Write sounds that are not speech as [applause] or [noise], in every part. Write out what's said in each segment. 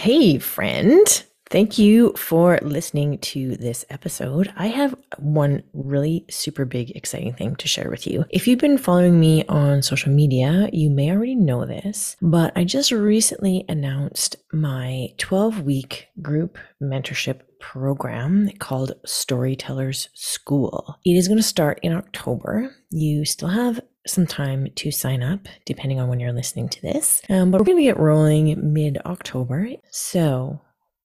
Hey, friend. Thank you for listening to this episode. I have one really super big, exciting thing to share with you. If you've been following me on social media, you may already know this, but I just recently announced my 12 week group mentorship program called Storyteller's School. It is going to start in October. You still have some time to sign up, depending on when you're listening to this. Um, but we're going to get rolling mid October. So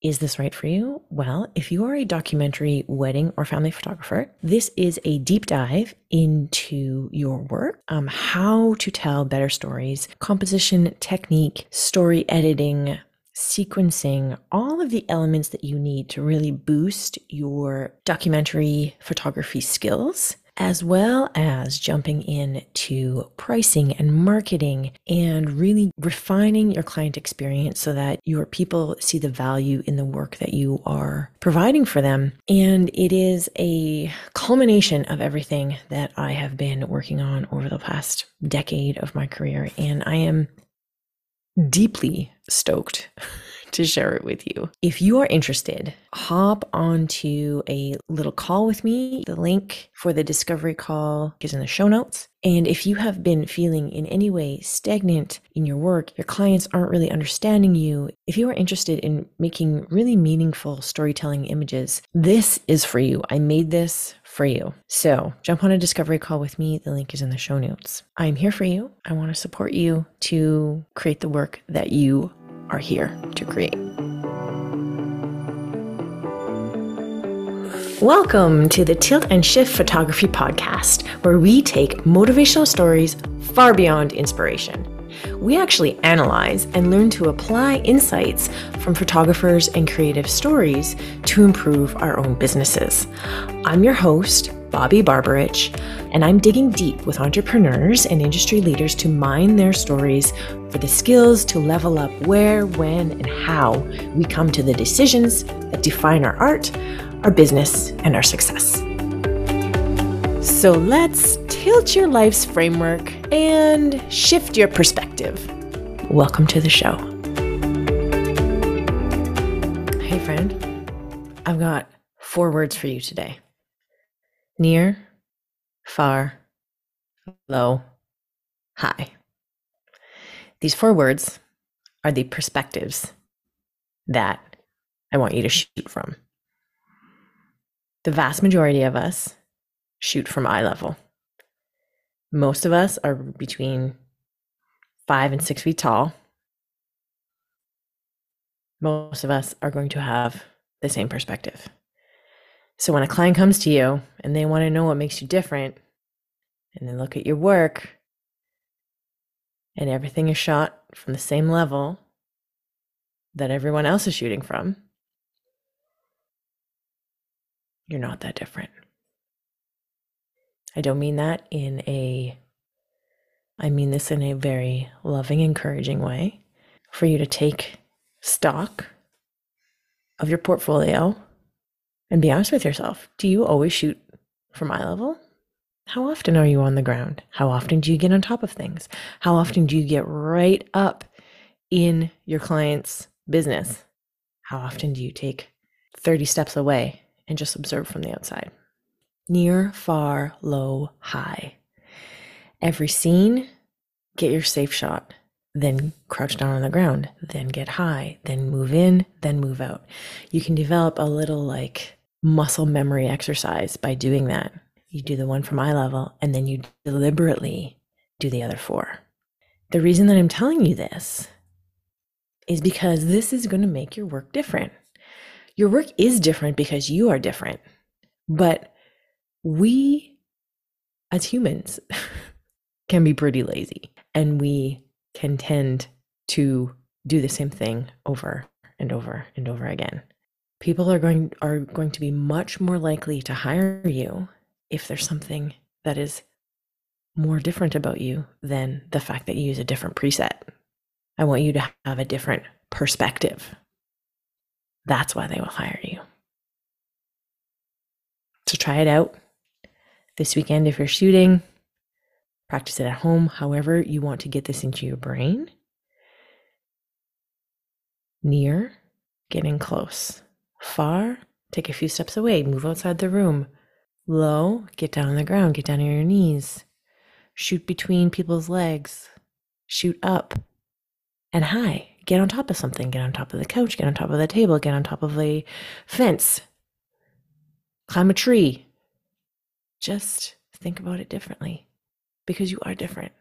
is this right for you? Well, if you are a documentary wedding or family photographer, this is a deep dive into your work, um, how to tell better stories, composition technique, story editing, sequencing, all of the elements that you need to really boost your documentary photography skills as well as jumping into pricing and marketing and really refining your client experience so that your people see the value in the work that you are providing for them. And it is a culmination of everything that I have been working on over the past decade of my career. And I am deeply stoked to share it with you. If you are interested, hop onto a little call with me. The link for the discovery call is in the show notes. And if you have been feeling in any way stagnant in your work, your clients aren't really understanding you, if you are interested in making really meaningful storytelling images, this is for you. I made this for you. So jump on a discovery call with me. The link is in the show notes. I'm here for you. I want to support you to create the work that you are here to create. Welcome to the Tilt and Shift Photography Podcast, where we take motivational stories far beyond inspiration. We actually analyze and learn to apply insights from photographers and creative stories to improve our own businesses. I'm your host, Bobbi Barbarich, and I'm digging deep with entrepreneurs and industry leaders to mine their stories for the skills to level up where, when, and how we come to the decisions that define our art, our business, and our success. So let's tilt your life's framework and shift your perspective. Welcome to the show. Hey, friend, I've got four words for you today near, far, low, high. These four words are the perspectives that I want you to shoot from. The vast majority of us shoot from eye level. Most of us are between five and six feet tall. Most of us are going to have the same perspective. So when a client comes to you and they want to know what makes you different, and they look at your work and everything is shot from the same level that everyone else is shooting from, you're not that different. I don't mean that in a, I mean this in a very loving, encouraging way for you to take stock of your portfolio and be honest with yourself. Do you always shoot from eye level? How often are you on the ground? How often do you get on top of things? How often do you get right up in your client's business? How often do you take 30 steps away and just observe from the outside? Near, far, low, high. Every scene, get your safe shot, then crouch down on the ground, then get high, then move in, then move out. You can develop a little like muscle memory exercise by doing that you do the one from eye level, and then you deliberately do the other four. The reason that I'm telling you this is because this is going to make your work different. Your work is different because you are different. But we, as humans, [laughs] can be pretty lazy and we can tend to do the same thing over and over and over again. People are going are going to be much more likely to hire you if there's something that is more different about you than the fact that you use a different preset. I want you to have a different perspective. That's why they will hire you. So try it out this weekend if you're shooting. Practice it at home, however, you want to get this into your brain. Near, get in close. Far, take a few steps away, move outside the room. Low, get down on the ground, get down on your knees. Shoot between people's legs. Shoot up. And high, get on top of something, get on top of the couch, get on top of the table, get on top of a fence, climb a tree. Just think about it differently because you are different.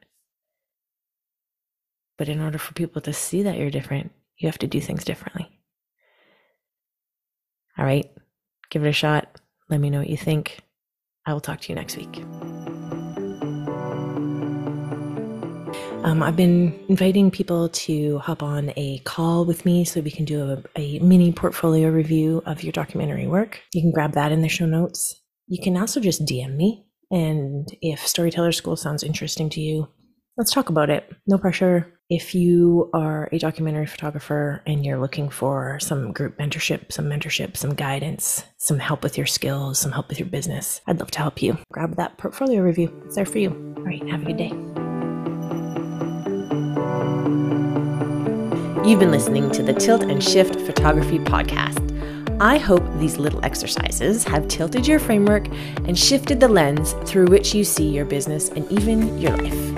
But in order for people to see that you're different, you have to do things differently. All right, give it a shot. Let me know what you think. I will talk to you next week. Um, I've been inviting people to hop on a call with me so we can do a, a mini portfolio review of your documentary work. You can grab that in the show notes. You can also just DM me. And if Storyteller School sounds interesting to you, let's talk about it. No pressure. If you are a documentary photographer and you're looking for some group mentorship, some mentorship, some guidance, some help with your skills, some help with your business, I'd love to help you. Grab that portfolio review. It's there for you. All right, have a good day. You've been listening to the Tilt and Shift Photography Podcast. I hope these little exercises have tilted your framework and shifted the lens through which you see your business and even your life.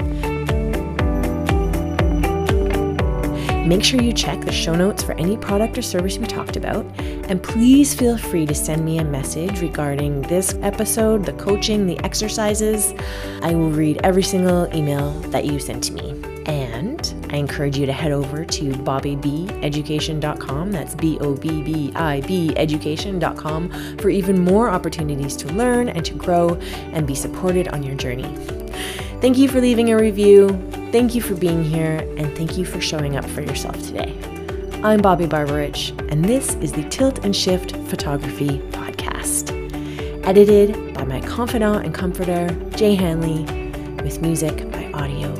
Make sure you check the show notes for any product or service we talked about. And please feel free to send me a message regarding this episode, the coaching, the exercises. I will read every single email that you send to me. I encourage you to head over to bobbibeducation.com. That's B O B B I B education.com for even more opportunities to learn and to grow and be supported on your journey. Thank you for leaving a review. Thank you for being here. And thank you for showing up for yourself today. I'm Bobbi Barbarich, and this is the Tilt and Shift Photography Podcast, edited by my confidant and comforter, Jay Hanley, with music by Audio